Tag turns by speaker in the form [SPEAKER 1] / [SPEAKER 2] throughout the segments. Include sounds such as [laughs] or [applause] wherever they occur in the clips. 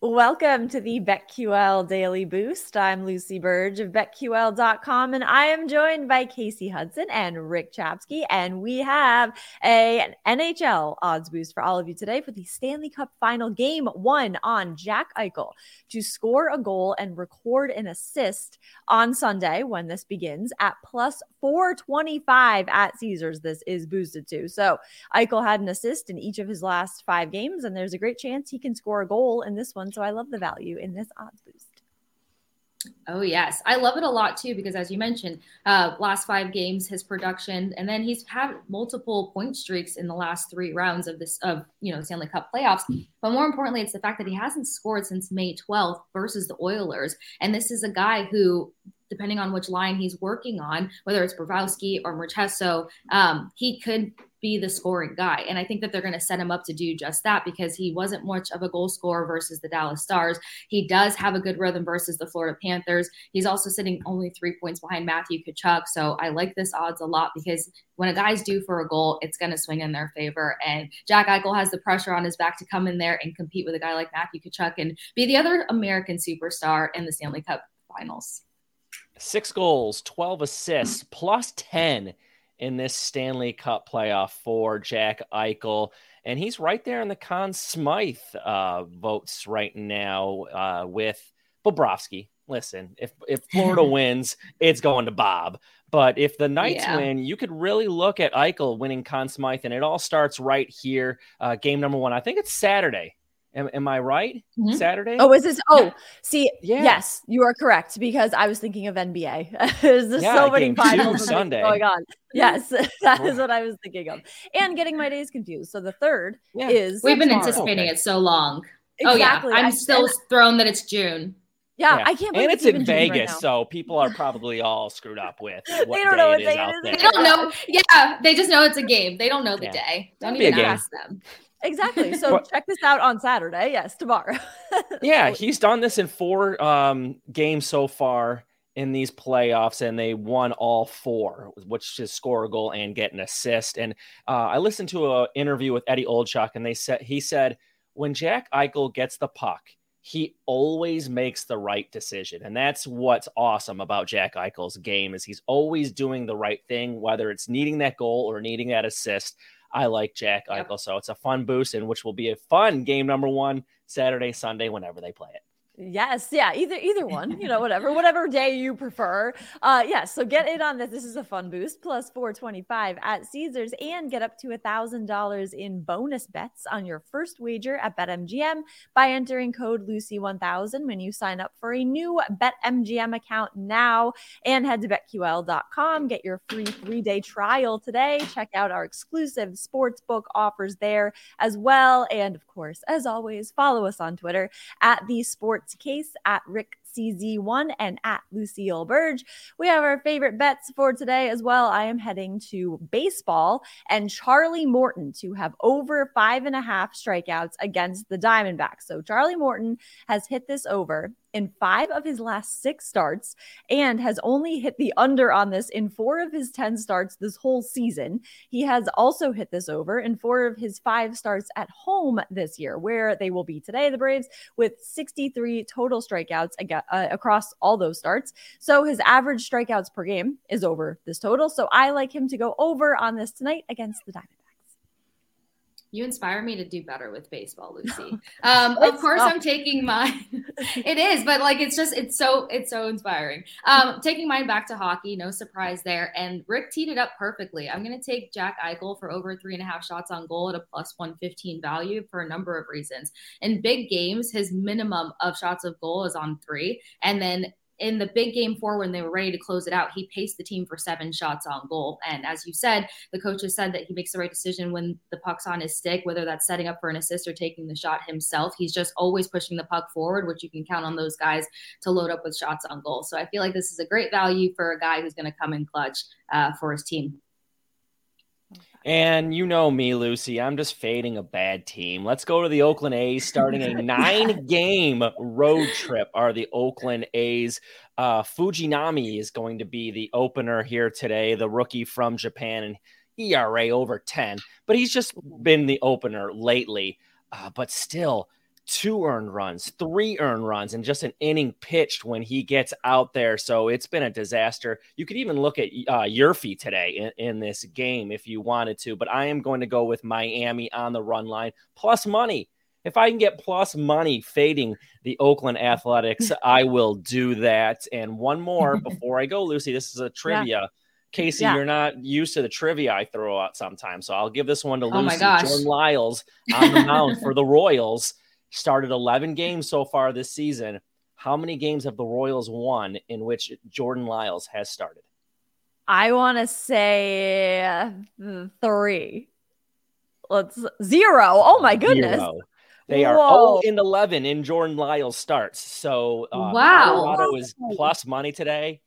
[SPEAKER 1] Welcome to the BetQL Daily Boost. I'm Lucy Burdge of BetQL.com, and I am joined by Kasey Hudson and Rick Chapsky. And we have a, an NHL odds boost for all of you today for the Stanley Cup final game one on Jack Eichel to score a goal and record an assist on Sunday when this begins at plus 425 at Caesars. This is boosted to. So Eichel had an assist in each of his last five games, and there's a great chance he can score a goal in this one. So I love the value in this odds boost.
[SPEAKER 2] Oh yes, I love it a lot too because as you mentioned, uh, last five games, his production, and then he's had multiple point streaks in the last three rounds of this of you know Stanley Cup playoffs. But more importantly, it's the fact that he hasn't scored since May 12th versus the Oilers, and this is a guy who depending on which line he's working on, whether it's Bobrovsky or Marchessault, um, he could be the scoring guy. And I think that they're going to set him up to do just that because he wasn't much of a goal scorer versus the Dallas Stars. He does have a good rhythm versus the Florida Panthers. He's also sitting only three points behind Matthew Tkachuk. So I like this odds a lot because when a guy's due for a goal, it's going to swing in their favor. And Jack Eichel has the pressure on his back to come in there and compete with a guy like Matthew Tkachuk and be the other American superstar in the Stanley Cup finals.
[SPEAKER 3] Six goals, 12 assists, plus 10 in this Stanley Cup playoff for Jack Eichel. And he's right there in the Conn Smythe uh, votes right now uh, with Bobrovsky. Listen, if, if Florida [laughs] wins, it's going to Bob. But if the Knights yeah. win, you could really look at Eichel winning Conn Smythe. And it all starts right here. Uh, game number one. I think it's Saturday. Am, am I right? Mm-hmm. Saturday?
[SPEAKER 1] Oh, is this? Oh, see, yeah. yes, you are correct because I was thinking of NBA. [laughs] There's yeah, so many finals Sunday going on. Yes, [laughs] that is what I was thinking of, and getting my days confused. So the third yeah. is
[SPEAKER 2] we've been anticipating okay. it so long. Exactly. Oh yeah, I'm still thrown that it's June.
[SPEAKER 1] Yeah, yeah, I can't.
[SPEAKER 3] and it's, it's in Vegas, right so people are probably all screwed up with. [laughs] they
[SPEAKER 1] don't know what
[SPEAKER 3] day
[SPEAKER 1] it is.
[SPEAKER 2] They don't know. Yeah, they just know it's a game. They don't know the day. Don't even ask them.
[SPEAKER 1] Exactly. So check this out on Saturday. Yes, tomorrow. [laughs]
[SPEAKER 3] yeah, he's done this in four um, games so far in these playoffs, and they won all four, which is score a goal and get an assist. And uh, I listened to an interview with Eddie Olczyk, and they said he said when Jack Eichel gets the puck, he always makes the right decision, and that's what's awesome about Jack Eichel's game is he's always doing the right thing, whether it's needing that goal or needing that assist. I like Jack Eichel. Yep. So it's a fun boost, and which will be a fun game number one Saturday, Sunday, whenever they play it.
[SPEAKER 1] Yes, yeah, either either one, you know, whatever, whatever [laughs] day you prefer. Uh yes, yeah, so get in on this. This is a fun boost, plus 425 at Caesars, and get up to a thousand dollars in bonus bets on your first wager at BetMGM by entering code Lucy1000 when you sign up for a new BetMGM account now. And head to betql.com, get your free three-day trial today. Check out our exclusive sports book offers there as well. And of course, as always, follow us on Twitter at the sports Case at Rick CZ1 and at Lucille Burge. We have our favorite bets for today as well. I am heading to baseball and Charlie Morton to have over five and a half strikeouts against the Diamondbacks. So Charlie Morton has hit this over in five of his last six starts and has only hit the under on this in four of his 10 starts this whole season. He has also hit this over in four of his five starts at home this year, where they will be today, the Braves, with 63 total strikeouts uh, across all those starts. So his average strikeouts per game is over this total. So I like him to go over on this tonight against the Diamondbacks.
[SPEAKER 2] You inspire me to do better with baseball, Lucy. [laughs] Um, of course, I'm taking mine. [laughs] it is, but like it's just it's so it's so inspiring. Um, taking mine back to hockey, no surprise there. And Rick teed it up perfectly. I'm going to take Jack Eichel for over three and a half shots on goal at a plus 115 value for a number of reasons. In big games, his minimum of shots of goal is on three, and then in the big game four when they were ready to close it out, he paced the team for seven shots on goal. And as you said, the coach has said that he makes the right decision when the puck's on his stick, whether that's setting up for an assist or taking the shot himself. He's just always pushing the puck forward, which you can count on those guys to load up with shots on goal. So I feel like this is a great value for a guy who's going to come in clutch uh, for his team.
[SPEAKER 3] And you know me, Lucy. I'm just fading a bad team. Let's go to the Oakland A's. Starting a [laughs] nine game road trip are the Oakland A's. Uh, Fujinami is going to be the opener here today, the rookie from Japan, and ERA over 10. But he's just been the opener lately. Uh, but still, two earned runs, three earned runs, and just an inning pitched when he gets out there. So it's been a disaster. You could even look at uh, Yurfie today in, in this game if you wanted to, but I am going to go with Miami on the run line plus money. If I can get plus money fading the Oakland Athletics, [laughs] I will do that. And one more [laughs] before I go, Lucy. This is a trivia. Yeah. Kasey, yeah. you're not used to the trivia I throw out sometimes, so I'll give this one to Lucy. oh Lucy. Jordan Lyles on the mound for the Royals [laughs] started 11 games so far this season. How many games have the Royals won in which Jordan Lyles has started?
[SPEAKER 1] I want to say three. Let's zero. Oh my goodness. Zero.
[SPEAKER 3] They are Whoa. 0 in 11 in Jordan Lyles starts. So uh, wow, Colorado is plus money today.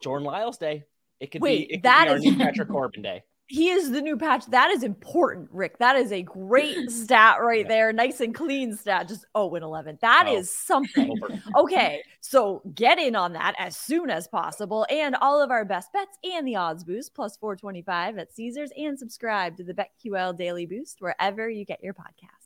[SPEAKER 3] Jordan Lyles day. It could Wait, be it could that be our is... new Patrick Corbin day
[SPEAKER 1] he is the new patch. That is important, Rick. That is a great [laughs] stat right yeah. there. Nice and clean stat. Just oh and 11. That oh. is something. [laughs] okay. So get in on that as soon as possible. And all of our best bets and the odds boost plus 425 at Caesars and subscribe to the BetQL Daily Boost wherever you get your podcast.